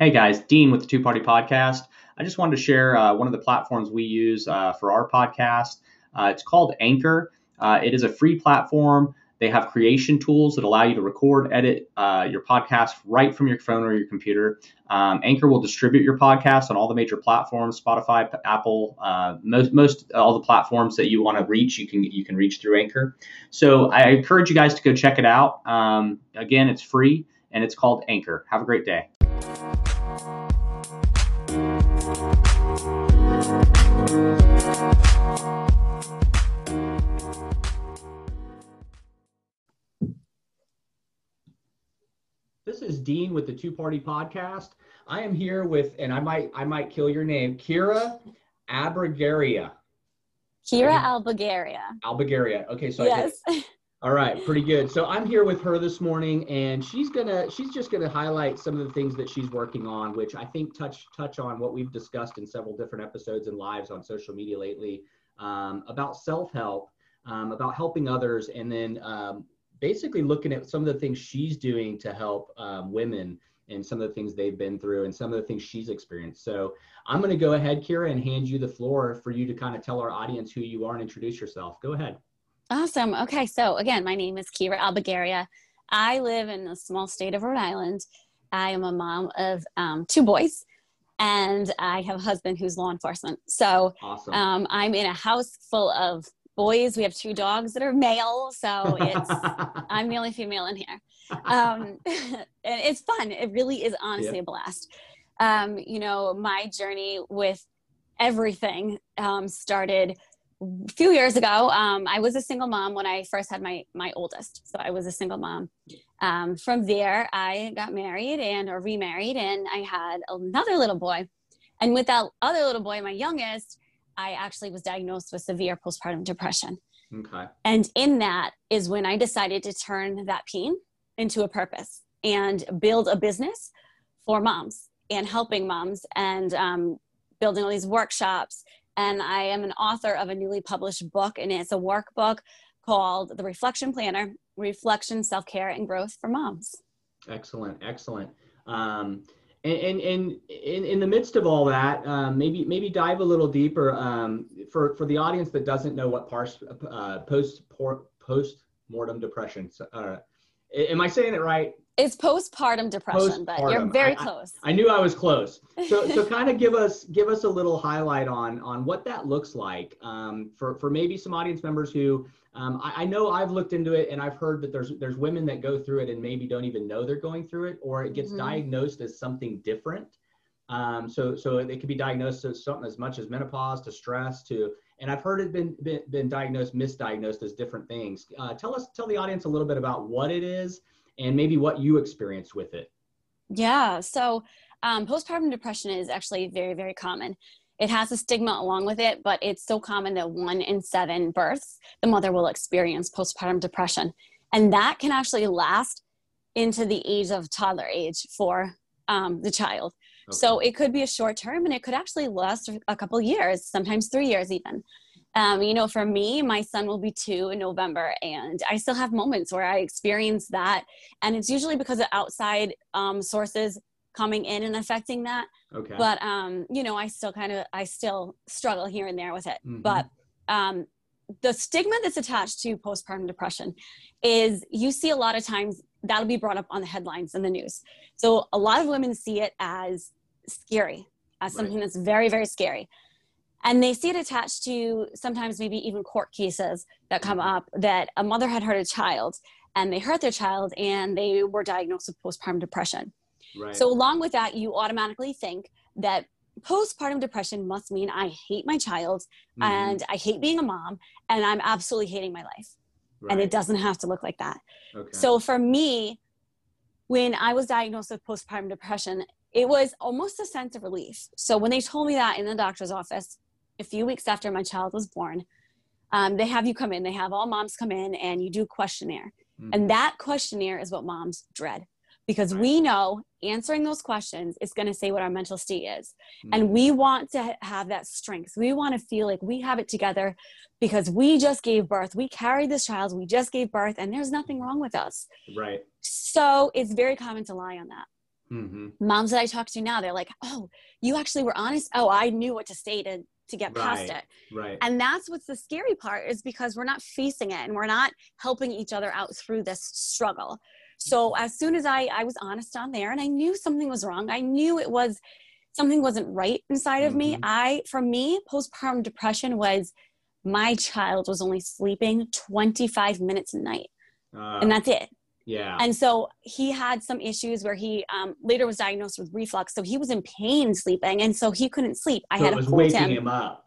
Hey guys, Dean with the Two Party Podcast. I just wanted to share uh, one of the platforms we use uh, for our podcast. Uh, it's called Anchor. Uh, it is a free platform. They have creation tools that allow you to record, edit uh, your podcast right from your phone or your computer. Um, Anchor will distribute your podcast on all the major platforms: Spotify, Apple, uh, most, most all the platforms that you want to reach. You can you can reach through Anchor. So I encourage you guys to go check it out. Um, again, it's free and it's called Anchor. Have a great day. This is Dean with the Two Party Podcast. I am here with, and I might I might kill your name, Keera Abragaria. Keera Albergaria. Albergaria. Okay, so yes. All right, pretty good. So I'm here with her this morning, and she's gonna she's just gonna highlight some of the things that she's working on, which I think touch touch on what we've discussed in several different episodes and lives on social media lately um, about self help, um, about helping others, and then um, basically looking at some of the things she's doing to help um, women and some of the things they've been through and some of the things she's experienced. So I'm to go ahead, Keera, and hand you the floor for you to kind of tell our audience who you are and introduce yourself. Go ahead. Awesome. Okay. So again, my name is Keera Albergaria. I live in a small state of Rhode Island. I am a mom of um, two boys and I have a husband who's law enforcement. So awesome. um, I'm in a house full of boys. We have two dogs that are male. So it's, I'm the only female in here. Um, and it's fun. It really is honestly a blast. Um, you know, my journey with everything um, started a few years ago, um, I was a single mom when I first had my my oldest. So I was a single mom. Um, from there, I got married and or remarried, and I had another little boy. And with that other little boy, my youngest, I actually was diagnosed with severe postpartum depression. Okay. And in that is when I decided to turn that pain into a purpose and build a business for moms and helping moms and um, building all these workshops and I am an author of a newly published book, and it's a workbook called The Reflection Planner Reflection, Self Care, and Growth for Moms. Excellent, excellent. Um, and, and, and in, in the midst of all that, um, maybe maybe dive a little deeper um, for for the audience that doesn't know what uh, post post mortem depression. Uh, am I saying it right? It's postpartum depression, postpartum. but you're very I, close. I, I, knew I was close. So, so kind of give us give us a little highlight on on what that looks like um, for for maybe some audience members who um, I, I, know I've looked into it and I've heard that there's there's women that go through it and maybe don't even know they're going through it, or it gets mm-hmm. diagnosed as something different. Um, so so it could be diagnosed as something as much as menopause to stress to and I've heard it been been, been diagnosed misdiagnosed as different things. Uh, tell us tell the audience a little bit about what it is and maybe what you experienced with it. Yeah. So um, postpartum depression is actually very, very common. It has a stigma along with it, but it's so common that one in seven births, the mother will experience postpartum depression. And that can actually last into the age of toddler age for um, the child. Okay. So it could be a short term and it could actually last a couple years, sometimes three years even. Um, you know, for me, my son will be two in November, and I still have moments where I experience that. And it's usually because of outside um, sources coming in and affecting that. Okay. But, um, you know, I still kind of, I still struggle here and there with it. Mm-hmm. But um, the stigma that's attached to postpartum depression is you see a lot of times that'll be brought up on the headlines in the news. So a lot of women see it as scary, as something right. that's very, very scary and they see it attached to sometimes maybe even court cases that come mm-hmm. up that a mother had hurt a child and they hurt their child and they were diagnosed with postpartum depression right. so along with that you automatically think that postpartum depression must mean i hate my child mm-hmm. and i hate being a mom and i'm absolutely hating my life right. and it doesn't have to look like that okay. so for me when i was diagnosed with postpartum depression it was almost a sense of relief. So when they told me that in the doctor's office, a few weeks after my child was born, um, they have you come in. They have all moms come in and you do questionnaire. Mm-hmm. And that questionnaire is what moms dread because right. we know answering those questions is going to say what our mental state is. Mm-hmm. And we want to have that strength. We want to feel like we have it together because we just gave birth. We carried this child. We just gave birth and there's nothing wrong with us. Right. So it's very common to lie on that. mm-hmm. moms that i talk to now they're like oh you actually were honest oh i knew what to say to to get past it right and that's what's the scary part is because we're not facing it and we're not helping each other out through this struggle so as soon as i i was honest on there and i knew something was wrong i knew it was something wasn't right inside of mm-hmm. me i for me postpartum depression was my child was only sleeping 25 minutes a night. Uh, and that's it. Yeah. And so he had some issues where he um, later was diagnosed with reflux so he was in pain sleeping and so he couldn't sleep. I so had to hold waking him. him up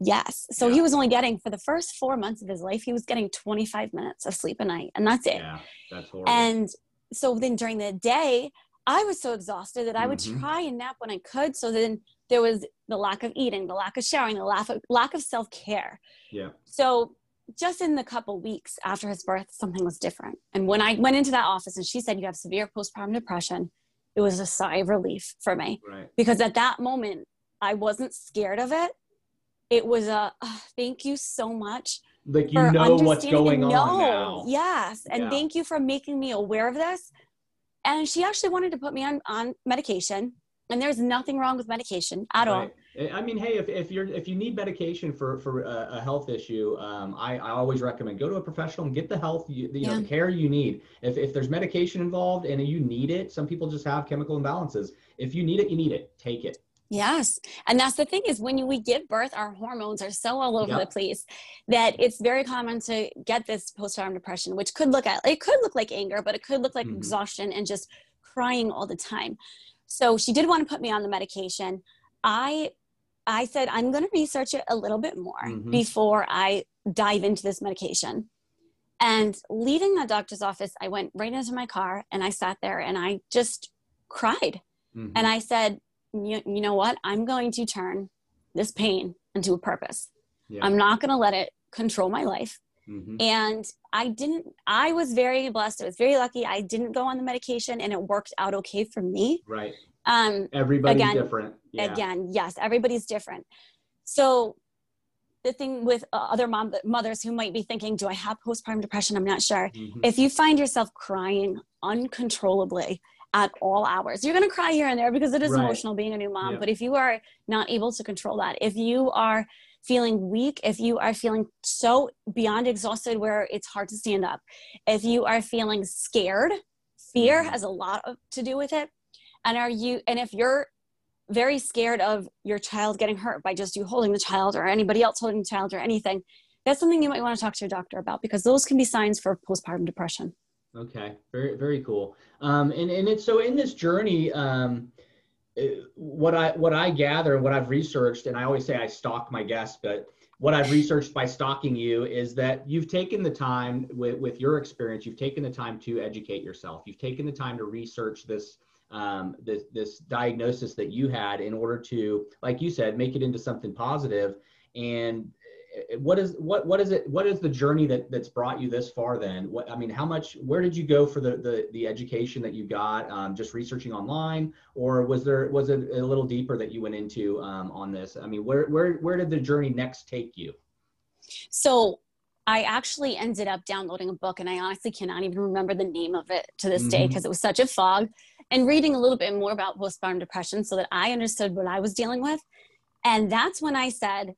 yes so yeah. he was only getting for the first four months of his life he was getting 25 minutes of sleep a night and that's it yeah that's horrible and so then during the day i was so exhausted that i would mm-hmm. try and nap when i could so then there was the lack of eating, the lack of showering, the lack of, lack of self care. Yeah. So just in the couple weeks after his birth, something was different. And when I went into that office and she said, You have severe postpartum depression, it was a sigh of relief for me. Right. Because at that moment, I wasn't scared of it. It was a oh, thank you so much. Like you know what's going on now. Yes. And yeah. thank you for making me aware of this. And she actually wanted to put me on, on medication and there's nothing wrong with medication at right. all I mean, hey, if, if you're if you need medication for for a, a health issue, um, I, I always recommend go to a professional and get the health you, you yeah. know the care you need. If if there's medication involved and you need it, some people just have chemical imbalances. If you need it, you need it. Take it. Yes. And that's the thing is when you, we give birth, our hormones are so all over yep. the place that it's very common to get this postpartum depression, which could look at, it could look like anger, but it could look like mm-hmm. exhaustion and just crying all the time. So she did want to put me on the medication. I I said I'm going to research it a little bit more mm-hmm. before I dive into this medication. And leaving the doctor's office, I went right into my car and I sat there and I just cried. Mm-hmm. And I said, you, you know what? I'm going to turn this pain into a purpose. Yeah. I'm not going to let it control my life. Mm-hmm. And I didn't, I was very blessed. I was very lucky. I didn't go on the medication and it worked out okay for me. Right. Um, Everybody's again, different. Yeah. Again, yes, everybody's different. So the thing with uh, other mom mothers who might be thinking, do I have postpartum depression? I'm not sure. Mm-hmm. If you find yourself crying uncontrollably at all hours, you're going to cry here and there because it is right. emotional being a new mom. But if you are not able to control that, if you are feeling weak, if you are feeling so beyond exhausted where it's hard to stand up, if you are feeling scared, fear mm-hmm. has a lot of, to do with it. And are you, and if you're very scared of your child getting hurt by just you holding the child or anybody else holding the child or anything, that's something you might want to talk to your doctor about because those can be signs for postpartum depression. Okay, very very cool. Um, and and it's so in this journey, um, what I what I gather, and what I've researched, and I always say I stalk my guests, but what I've researched by stalking you is that you've taken the time with with your experience, you've taken the time to educate yourself, you've taken the time to research this um, this this diagnosis that you had in order to, like you said, make it into something positive. And what is what what is it what is the journey that that's brought you this far then what i mean how much where did you go for the the, the education that you got um, just researching online or was there was it a little deeper that you went into um, on this i mean where where where did the journey next take you so I actually ended up downloading a book, and I honestly cannot even remember the name of it to this mm-hmm. day because it was such a fog. And reading a little bit more about postpartum depression so that I understood what I was dealing with. And that's when I said,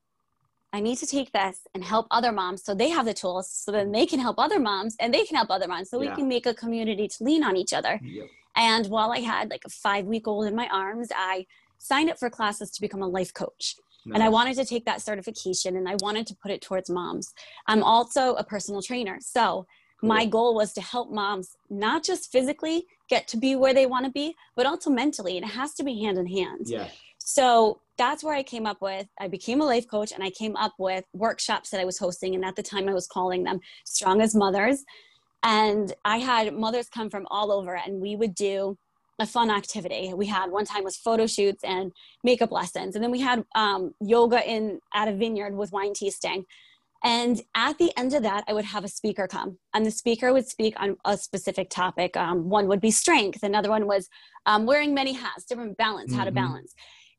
I need to take this and help other moms so they have the tools so then they can help other moms and they can help other moms so yeah. we can make a community to lean on each other. Yep. And while I had like a five week old in my arms, I signed up for classes to become a life coach. Nice. And I wanted to take that certification and I wanted to put it towards moms. I'm also a personal trainer. So cool. my goal was to help moms not just physically get to be where they want to be, but also mentally. And it has to be hand in hand. Yeah. So that's where I came up with. I became a life coach and I came up with workshops that I was hosting. And at the time, I was calling them Strong as Mothers. And I had mothers come from all over, and we would do a fun activity. We had one time was photo shoots and makeup lessons, and then we had um, yoga in at a vineyard with wine tasting. And at the end of that, I would have a speaker come, and the speaker would speak on a specific topic. Um, one would be strength, another one was um, wearing many hats, different balance, mm-hmm. how to mm-hmm. balance.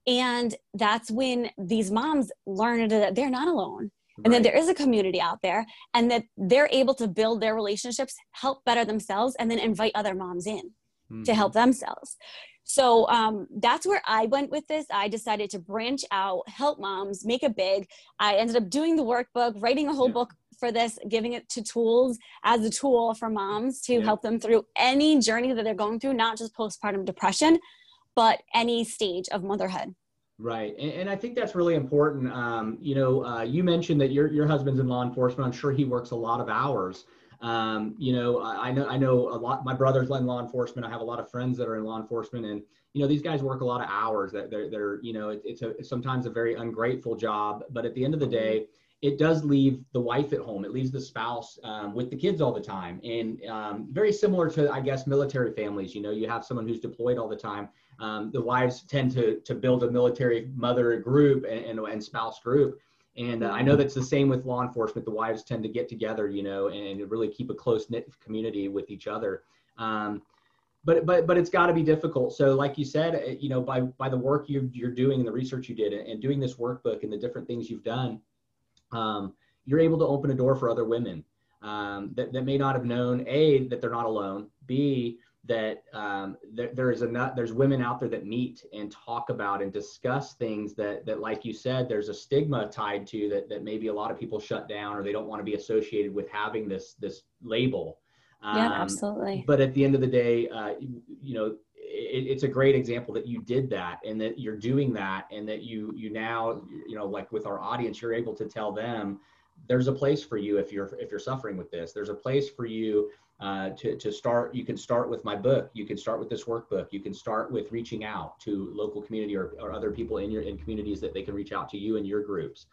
And that's when these moms learn that they're not alone. Right. And that there is a community out there and that they're able to build their relationships, help better themselves, and then invite other moms in mm-hmm. to help themselves. So um, that's where I went with this. I decided to branch out, help moms, make it big. I ended up doing the workbook, writing a whole yeah. book for this, giving it to tools as a tool for moms to yeah. help them through any journey that they're going through, not just postpartum depression, but any stage of motherhood. Right, and, and, I think that's really important. Um, you know, uh, you mentioned that your your husband's in law enforcement. I'm sure he works a lot of hours. Um, you know, I, I, know I know a lot. My brother's in law enforcement. I have a lot of friends that are in law enforcement, and you know, these guys work a lot of hours. That they're, they're you know, it, it's a sometimes a very ungrateful job. But at the end of the day, it does leave the wife at home. It leaves the spouse um, with the kids all the time, and um, very similar to I guess military families. You know, you have someone who's deployed all the time. Um, the wives tend to to build a military mother group and, and, and spouse group and uh, I know that's the same with law enforcement. The wives tend to get together, you know, and really keep a close knit community with each other. Um, but but but it's got to be difficult. So, like you said, uh, you know, by by the work you you're doing and the research you did, and doing this workbook and the different things you've done, um, you're able to open a door for other women um, that that may not have known a that they're not alone. B that um, there, there is enough there's women out there that meet and talk about and discuss things that that like you said there's a stigma tied to that that maybe a lot of people shut down or they don't want to be associated with having this this label um, yeah absolutely but at the end of the day uh, you, you know it, it's a great example that you did that and that you're doing that and that you you now you know like with our audience you're able to tell them there's a place for you if you're if you're suffering with this. There's a place for you uh, to, to start you can start with my book. You can start with this workbook. You can start with reaching out to local community or, or other people in your in communities that they can reach out to you and your groups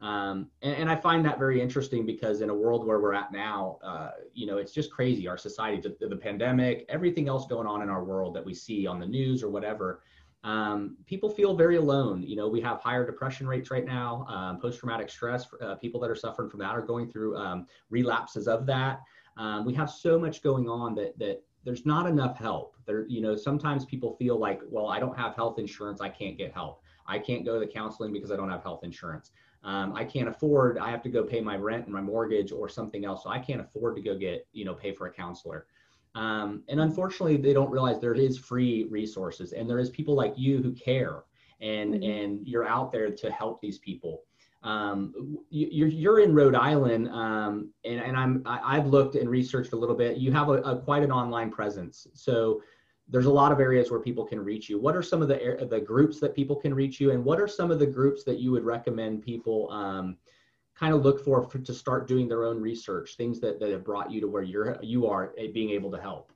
um, and, and, i find that very interesting because in a world where we're at now uh, you know it's just crazy our society the, the, pandemic everything else going on in our world that we see on the news or whatever um, people feel very alone you know we have higher depression rates right now um, post-traumatic stress uh, people that are suffering from that are going through um, relapses of that um, we have so much going on that that there's not enough help. There, you know, sometimes people feel like, well, I don't have health insurance, I can't get help. I can't go to the counseling because I don't have health insurance. Um, I can't afford. I have to go pay my rent and my mortgage or something else. So I can't afford to go get, you know, pay for a counselor. Um, and unfortunately, they don't realize there is free resources and there is people like you who care and mm-hmm. and you're out there to help these people um, you're, you're in Rhode Island, um, and, and I'm I, have looked and researched a little bit. You have a, a, quite an online presence, so there's a lot of areas where people can reach you. What are some of the the groups that people can reach you, and what are some of the groups that you would recommend people um, kind of look for, for, to start doing their own research? Things that, that have brought you to where you're you are eh, being able to help.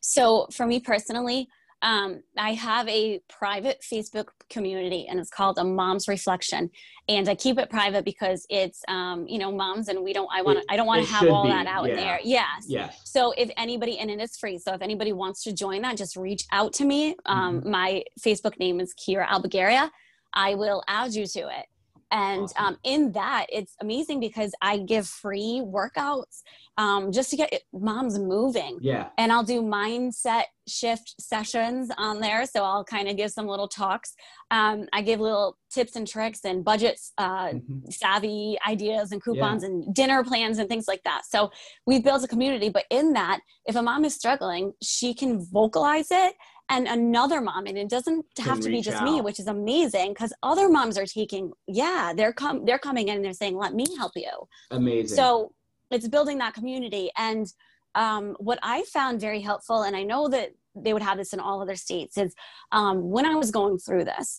So for me personally, um, I have a private Facebook community and it's called a mom's reflection. And I keep it private because it's, um, you know, moms and we don't, I want to, I don't want to have all be. that out yeah. there. Yes. Yes. So if anybody, and it is free. So if anybody wants to join that, just reach out to me. Um, mm-hmm. My Facebook name is Keera Albergaria. I will add you to it. And awesome. um, in that, it's amazing because I give free workouts um, just to get moms moving. Yeah. And I'll do mindset shift sessions on there. So I'll kind of give some little talks. Um, I give little tips and tricks and budgets, uh, mm-hmm. savvy ideas and coupons yeah. and dinner plans and things like that. So we've built a community. But in that, if a mom is struggling, she can vocalize it and another mom and it doesn't have to be just out. me which is amazing because other moms are taking yeah they're com- they're coming in and they're saying let me help you amazing so it's building that community and um, what i found very helpful and i know that they would have this in all other states is um, when i was going through this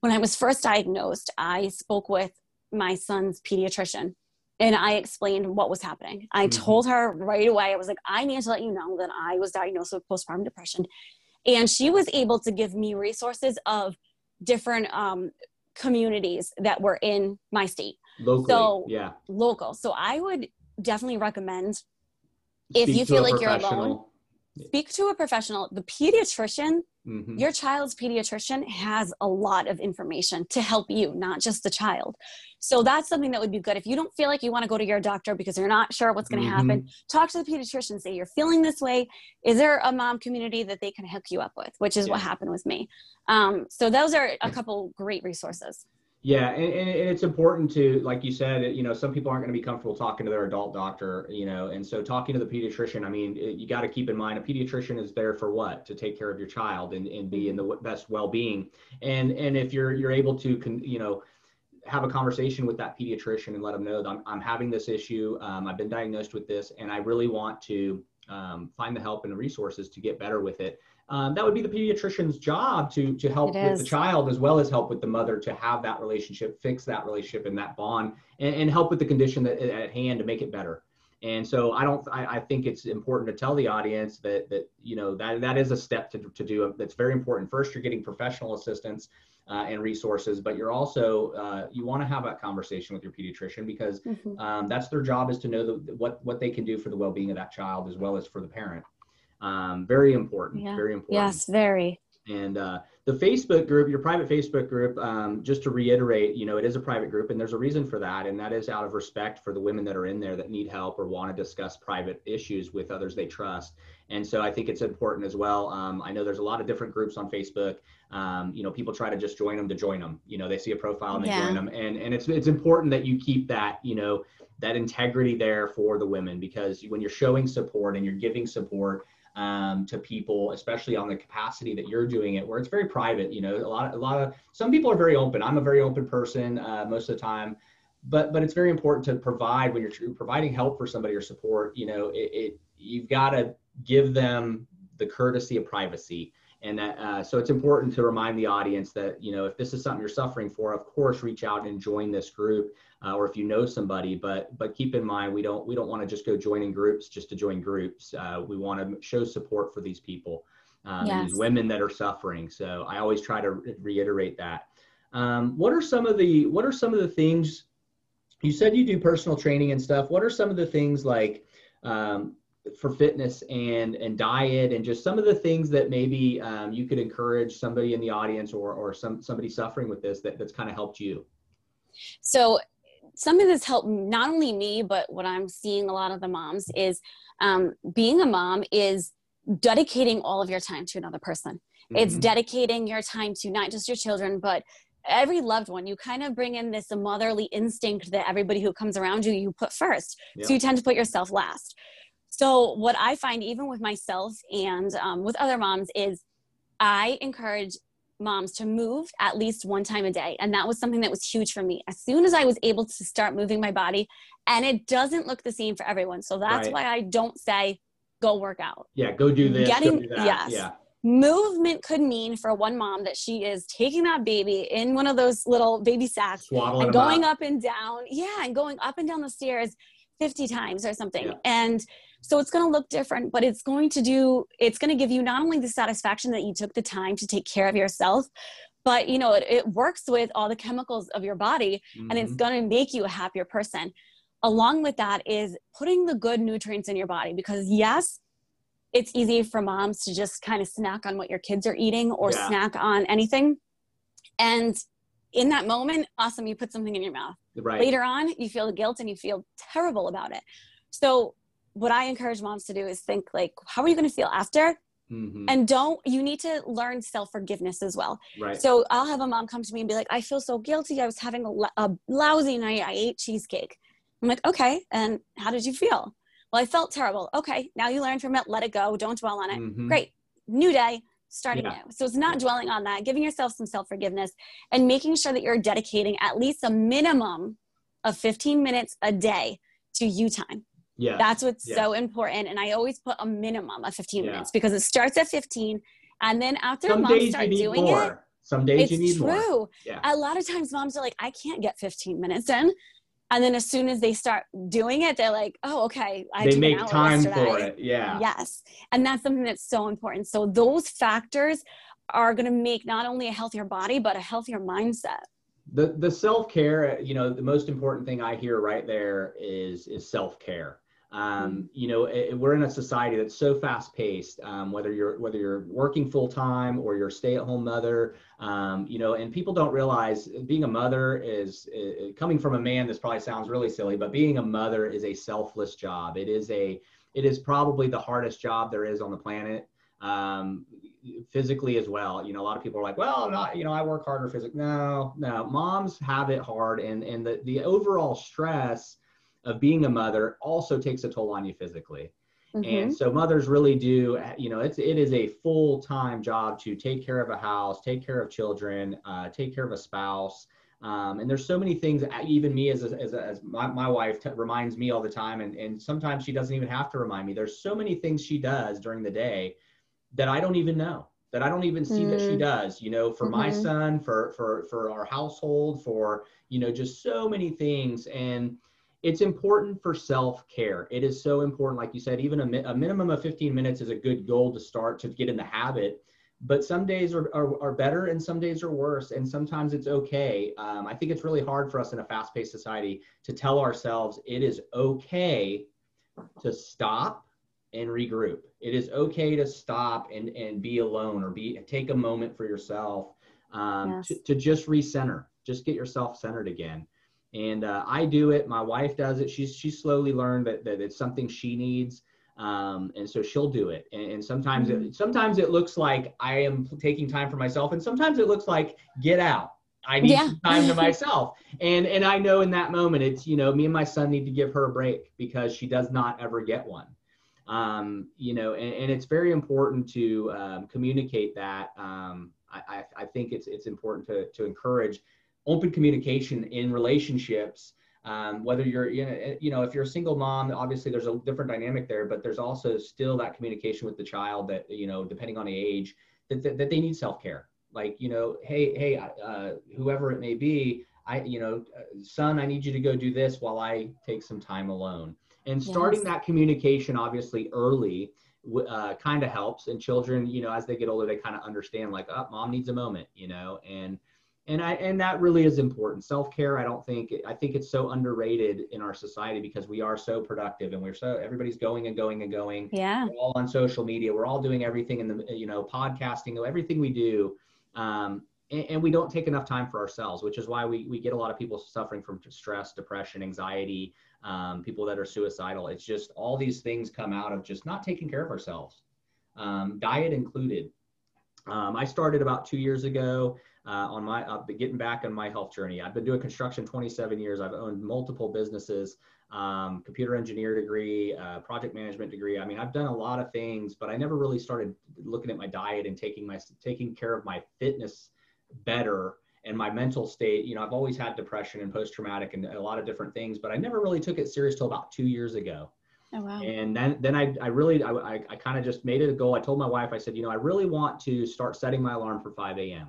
when i was first diagnosed i spoke with my son's pediatrician and I explained what was happening. I mm-hmm. told her right away, I was like, I need to let you know that I was diagnosed with postpartum depression and she was able to give me resources of different um, communities that were in my state. Locally, so yeah. local. So i would definitely recommend Speak if you feel like you're alone speak to a professional. The pediatrician mm-hmm. your child's pediatrician has a lot of information to help you not just the child. So that's something that would be good. If you don't feel like you want to go to your doctor because you're not sure what's going to mm-hmm. happen talk to the pediatrician say you're feeling this way. Is there a mom community that they can hook you up with? Which is yeah. what happened with me. Um, so those are a couple great resources Yeah, and, and it's important to, like you said, you know, some people aren't going to be comfortable talking to their adult doctor, you know, and so talking to the pediatrician, I mean, you got to keep in mind a pediatrician is there for what? To take care of your child and, and be in the best well-being. And and if you're you're able to, con, you know, have a conversation with that pediatrician and let them know that I'm, I'm having this issue, um, I've been diagnosed with this, and I really want to um, find the help and the resources to get better with it um, that would be the pediatrician's job to to help it with is. the child as well as help with the mother to have that relationship fix that relationship and that bond and, and help with the condition that, at hand to make it better and so i don't I, I, think it's important to tell the audience that that you know that that is a step to, to do that's very important first you're getting professional assistance uh, and resources but you're also uh, you want to have that conversation with your pediatrician because mm-hmm. um, that's their job is to know the, what what they can do for the well-being of that child as well as for the parent um, very important. Yeah. Very important. Yes, very. And uh, the Facebook group, your private Facebook group, um, just to reiterate, you know, it is a private group, and there's a reason for that, and that is out of respect for the women that are in there that need help or want to discuss private issues with others they trust. And so I think it's important as well. Um, I know there's a lot of different groups on Facebook. Um, you know, people try to just join them to join them. You know, they see a profile and they yeah. join them, and and it's it's important that you keep that, you know, that integrity there for the women because when you're showing support and you're giving support um, to people, especially on the capacity that you're doing it, where it's very private. You know, a lot, a lot of some people are very open. I'm a very open person uh, most of the time, but but it's very important to provide when you're providing help for somebody or support. You know, it, it you've got to give them the courtesy of privacy. And that, uh, so it's important to remind the audience that, you know, if this is something you're suffering for, of course, reach out and join this group uh, or if you know somebody. But but keep in mind we don't we don't want to just go joining groups just to join groups. Uh, we want to show support for these people, um, yes. these women that are suffering. So I always try to re- reiterate that. Um, what are some of the what are some of the things you said you do personal training and stuff? What are some of the things like um, for fitness and and diet and just some of the things that maybe um, you could encourage somebody in the audience or or some somebody suffering with this that, that's kind of helped you? So something that's helped not only me but what i'm seeing a lot of the moms is um, being a mom is dedicating all of your time to another person. Mm-hmm. it's dedicating your time to not just your children but every loved one. You kind of bring in this motherly instinct that everybody who comes around you you put first. Yeah. so you tend to put yourself last so what i find even with myself and um, with other moms is i encourage moms to move at least one time a day. And that was something that was huge for me. As soon as I was able to start moving my body, and it doesn't look the same for everyone. So that's right. why I don't say go work out. Yeah, go do this. Getting, do yes. Yeah. Movement could mean for one mom that she is taking that baby in one of those little baby sacks Swaddling and going up. up and down. Yeah, and going up and down the stairs 50 times or something. Yeah. And so it's going to look different, but it's going to do, it's going to give you not only the satisfaction that you took the time to take care of yourself, but you know, it, it works with all the chemicals of your body mm-hmm. and it's mm-hmm. going to make you a happier person. Along with that is putting the good nutrients in your body because yes, it's easy for moms to just kind of snack on what your kids are eating or yeah. snack on anything. And in that moment, awesome, you put something in your mouth. Right. Later on, you feel the guilt and you feel terrible about it. So what I encourage moms to do is think like, how are you going to feel after? Mm-hmm. And don't, you need to learn self forgiveness as well. Right. So I'll have a mom come to me and be like, I feel so guilty. I was having a, a lousy night. I ate cheesecake. I'm like, okay. And how did you feel? Well, I felt terrible. Okay. Now you learn from it. Let it go. Don't dwell on it. Mm-hmm. Great. New day starting yeah. So it's not dwelling on that, giving yourself some self forgiveness and making sure that you're dedicating at least a minimum of 15 minutes a day to you time. Yeah. That's what's yes. so important. And I always put a minimum of 15 yeah. minutes because it starts at 15. And then after Some moms start doing more. it, some days you need true. more. Yeah. A lot of times moms are like, I can't get 15 minutes in. And then as soon as they start doing it, they're like, oh, okay. I they make time for it. Yeah. Yes. And that's something that's so important. So those factors are going to make not only a healthier body, but a healthier mindset the the self-care you know the most important thing i hear right there is is self-care um, mm-hmm. you know, it, we're in a society that's so fast paced, um, whether you're, whether you're working full time or you're a stay at home mother, um, you know, and people don't realize being a mother is, coming from a man. This probably sounds really silly, but being a mother is a selfless job. It is a, it is probably the hardest job there is on the planet. Um, physically as well. You know, a lot of people are like, well, not, you know, I work harder physically. No, no, moms have it hard. And, and the, the overall stress of being a mother also takes a toll on you physically. Mm-hmm. And so mothers really do, you know, it's, it is a full-time job to take care of a house, take care of children, uh, take care of a spouse. Um, and there's so many things, even me as, a, as, a, as my, my wife t- reminds me all the time. And, and sometimes she doesn't even have to remind me. There's so many things she does during the day that I don't even know that I don't even see mm. that she mm. does, you know, for mm-hmm. my son, for, for, for our household, for, you know, just so many things. And it's important for self-care. It is so important. Like you said, even a, mi- a minimum of 15 minutes is a good goal to start to get in the habit but some days are, are, are, better and some days are worse and sometimes it's okay um, i think it's really hard for us in a fast-paced society to tell ourselves it is okay to stop and regroup. It is okay to stop and, and be alone or be take a moment for yourself um, yes. to, to just recenter, just get yourself centered again. And uh, I do it. My wife does it. She's she's slowly learned that, that it's something she needs. Um, and so she'll do it. And, and sometimes mm-hmm. it sometimes it looks like I am taking time for myself, and sometimes it looks like get out. I need yeah. time to myself. And and I know in that moment it's you know me and my son need to give her a break because she does not ever get one um, you know, and, and, it's very important to um, communicate that. Um, I, I, think it's it's important to to encourage open communication in relationships. Um, whether you're you know, eh, you know if you're a single mom, obviously there's a different dynamic there, but there's also still that communication with the child that you know depending on the age that that, that they need self care. Like you know, hey hey, uh, whoever it may be, I you know, son, I need you to go do this while I take some time alone and starting yes. that communication obviously early uh, kind of helps and children you know as they get older they kind of understand like oh mom needs a moment you know and and i and that really is important. Self-care i don't think i think it's so underrated in our society because we are so productive and we're so everybody's going and going and going. Yeah. We're all on social media. We're all doing everything in the you know podcasting everything we do. Um, and, and we don't take enough time for ourselves which is why we, we get a lot of people suffering from stress depression anxiety um, people that are suicidal. It's just all these things come out of just not taking care of ourselves, um, diet included. Um, I started about two years ago uh, on my uh, getting back on my health journey. I've been doing construction 27 years. I've owned multiple businesses, um, computer engineer degree, uh, project management degree. I mean, I've done a lot of things, but I never really started looking at my diet and taking my taking care of my fitness better and my mental state you know i've always had depression and post-traumatic and a lot of different things but i never really took it serious till about two years ago oh, wow. and then then i, I really i, I, I kind of just made it a goal i told my wife i said you know i really want to start setting my alarm for 5 a.m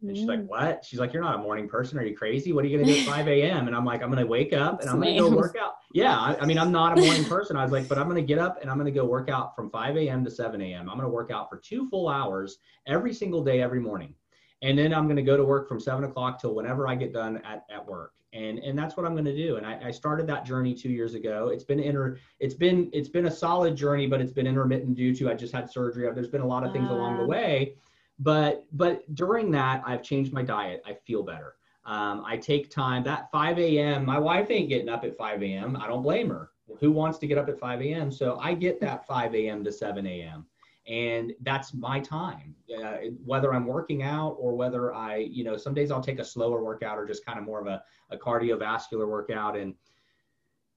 and she's like, mm. what? She's like, you're not a morning person. Are you crazy? What are you going to do at 5 a.m.? And I'm like, I'm going to wake up and I'm going to go work out. Yeah. I, I, mean, I'm not a morning person. I was like, but I'm going to get up and I'm going to go work out from 5 a.m. to 7 a.m. I'm going to work out for two full hours every single day, every morning and then I'm going to go to work from seven o'clock till whenever I get done at, at work. And, and that's what I'm going to do. And I, I started that journey two years ago. It's been inter, it's been, it's been a solid journey, but it's been intermittent due to, I just had surgery. There's been a lot of things uh, along the way, but, but during that I've changed my diet. I feel better. Um, I take time that 5 a.m. My wife ain't getting up at 5 a.m. I don't blame her. Who wants to get up at 5 a.m.? So I get that 5 a.m. to 7 a.m and that's my time uh, whether i'm working out or whether i you know some days i'll take a slower workout or just kind of more of a, a cardiovascular workout and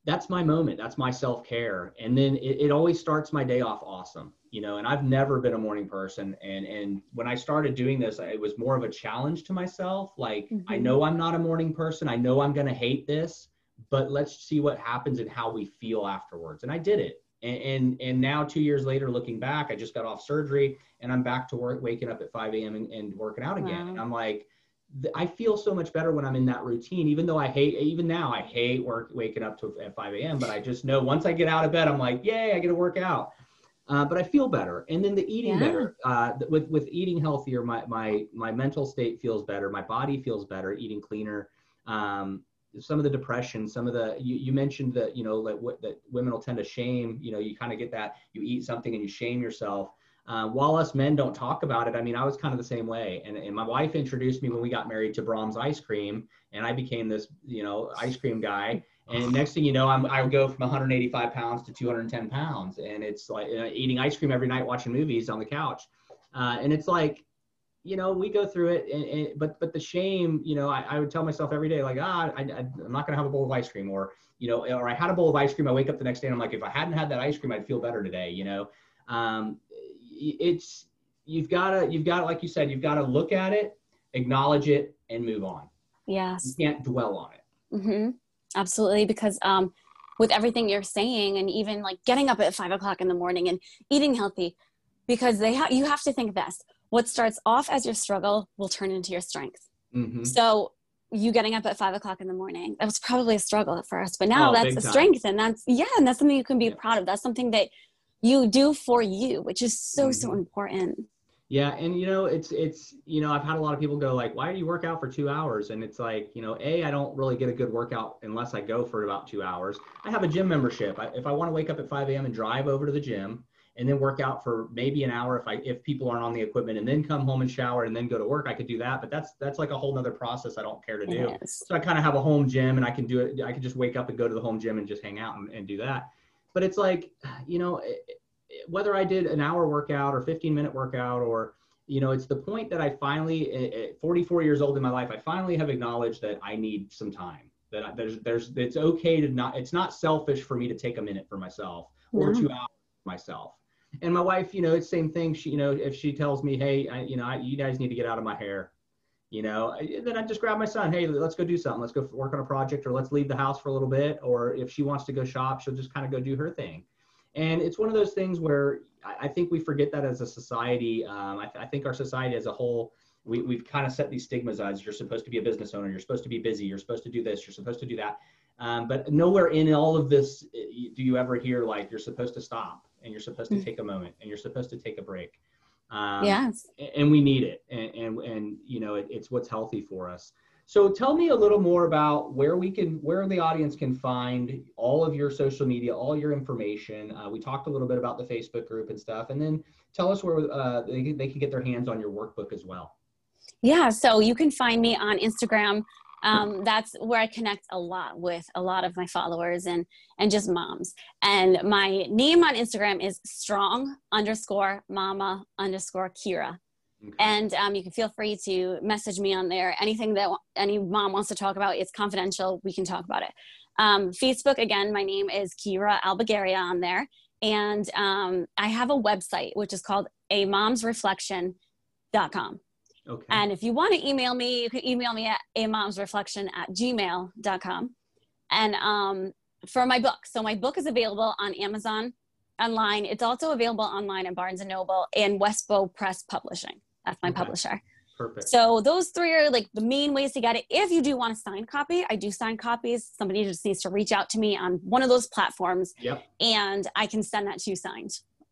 that's my moment that's my self-care and then it, it always starts my day off awesome you know and i've never been a morning person and and when i started doing this it was more of a challenge to myself like mm-hmm. i know i'm not a morning person i know i'm going to hate this but let's see what happens and how we feel afterwards and i did it and, and, and now two years later, looking back, I just got off surgery and I'm back to work, waking up at 5 a.m. And, and working out again. Wow. And I'm like, I feel so much better when I'm in that routine, even though I hate, even now I hate work, waking up to at 5 a.m. But I just know once I get out of bed, I'm like, yay, I get to work out. Uh, but I feel better. And then the eating yeah. better, uh, with, with eating healthier, my, my, my mental state feels better. My body feels better, eating cleaner. Um, some of the depression, some of the you, you mentioned that you know that that women will tend to shame. You know, you kind of get that you eat something and you shame yourself. Uh, while us men don't talk about it, I mean, I was kind of the same way. And, and my wife introduced me when we got married to Braum's ice cream, and I became this, you know, ice cream guy. And next thing you know, I'm, I would go from 185 pounds to 210 pounds, and it's like eating ice cream every night, watching movies on the couch. uh, and it's like you know we go through it and, and, but but the shame you know I, I would tell myself every day like ah I, am not gonna have a bowl of ice cream or you know or i had a bowl of ice cream i wake up the next day and i'm like if i hadn't had that ice cream i'd feel better today you know um, it's you've got to you've got like you said you've got to look at it acknowledge it and move on yes you can't dwell on it mm-hmm. absolutely because um, with everything you're saying and even like getting up at five o'clock in the morning and eating healthy because they ha- you have to think this what starts off as your struggle will turn into your strength mm-hmm. so you getting up at five o'clock in the morning that was probably a struggle at first but now oh, that's a strength and that's yeah and that's something you can be yeah. proud of that's something that you do for you which is so mm-hmm. so important yeah, and you know, it's it's you know, I've had a lot of people go like, "Why do you work out for two hours?" And it's like, you know, a I don't really get a good workout unless I go for about two hours. I have a gym membership. I, if I want to wake up at 5 a.m. and drive over to the gym and then work out for maybe an hour if I if people aren't on the equipment and then come home and shower and then go to work, I could do that. But that's that's like a whole nother process I don't care to do. Yes. So I kind of have a home gym and I can do it. I can just wake up and go to the home gym and just hang out and, and do that. But it's like, you know. It, whether I did an hour workout or 15 minute workout or you know, it's the point that I finally, at 44 years old in my life, I finally have acknowledged that I need some time. That I, there's, there's, it's okay to not, it's not selfish for me to take a minute for myself or two hours for myself. And my wife, you know, it's same thing. She, you know, if she tells me, hey, I, you know, I, you guys need to get out of my hair, you know, then I just grab my son. Hey, let's go do something. Let's go work on a project, or let's leave the house for a little bit. Or if she wants to go shop, she'll just kind of go do her thing. And it's one of those things where I, think we forget that as a society. Um, I, I, think our society as a whole, we, we've kind of set these stigmas as you're supposed to be a business owner, you're supposed to be busy, you're supposed to do this, you're supposed to do that. Um, but nowhere in all of this eh, do you ever hear like you're supposed to stop and you're supposed to mm. take a moment and you're supposed to take a break. Um, yes. And we need it. And, and, and you know, it, it's what's healthy for us. So tell me a little more about where we can, where the audience can find all of your social media, all your information. Uh, we talked a little bit about the Facebook group and stuff, and then tell us where uh, they, they can get their hands on your workbook as well. Yeah, so you can find me on Instagram. Um, that's where I connect a lot with a lot of my followers and and just moms. And my name on Instagram is strong underscore mama underscore Keera. Okay. And um, you can feel free to message me on there. Anything that any mom wants to talk about, it's confidential. We can talk about it. Um, Facebook, again, my name is Keera Albergaria on there. And um, I have a website, which is called a momsreflection.com. Okay. And if you want to email me, you can email me at a momsreflection at gmail.com. And um, for my book, so my book is available on Amazon online. It's also available online at Barnes and Noble and Westbow Press Publishing. That's my okay. publisher. Perfect. So those three are like the main ways to get it. If you do want a signed copy, I do sign copies. Somebody just needs to reach out to me on one of those platforms. Yep. And I can send that to you signed.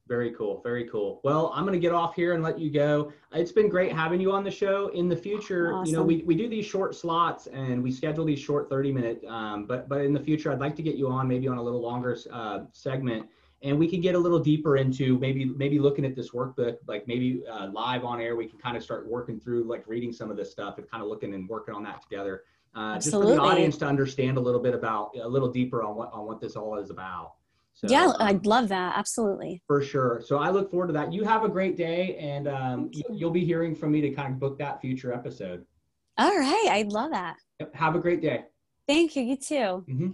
Very cool. Very cool. Well, I'm going to get off here and let you go. It's been great having you on the show. In the future, awesome. you know, we, we do these short slots and we schedule these short 30 minute, um, but, but in the future, I'd like to get you on maybe on a little longer uh, segment and we can get a little deeper into maybe maybe looking at this workbook like maybe uh, live on air we can kind of start working through like reading some of this stuff and kind of looking and working on that together uh, just for the audience to understand a little bit about a little deeper on what on what this all is about so, yeah i'd love that absolutely. For sure. So i look forward to that. You have a great day and um, you'll be hearing from me to kind of book that future episode. All right i'd love that. Have a great day. Thank you you too. Mm-hmm.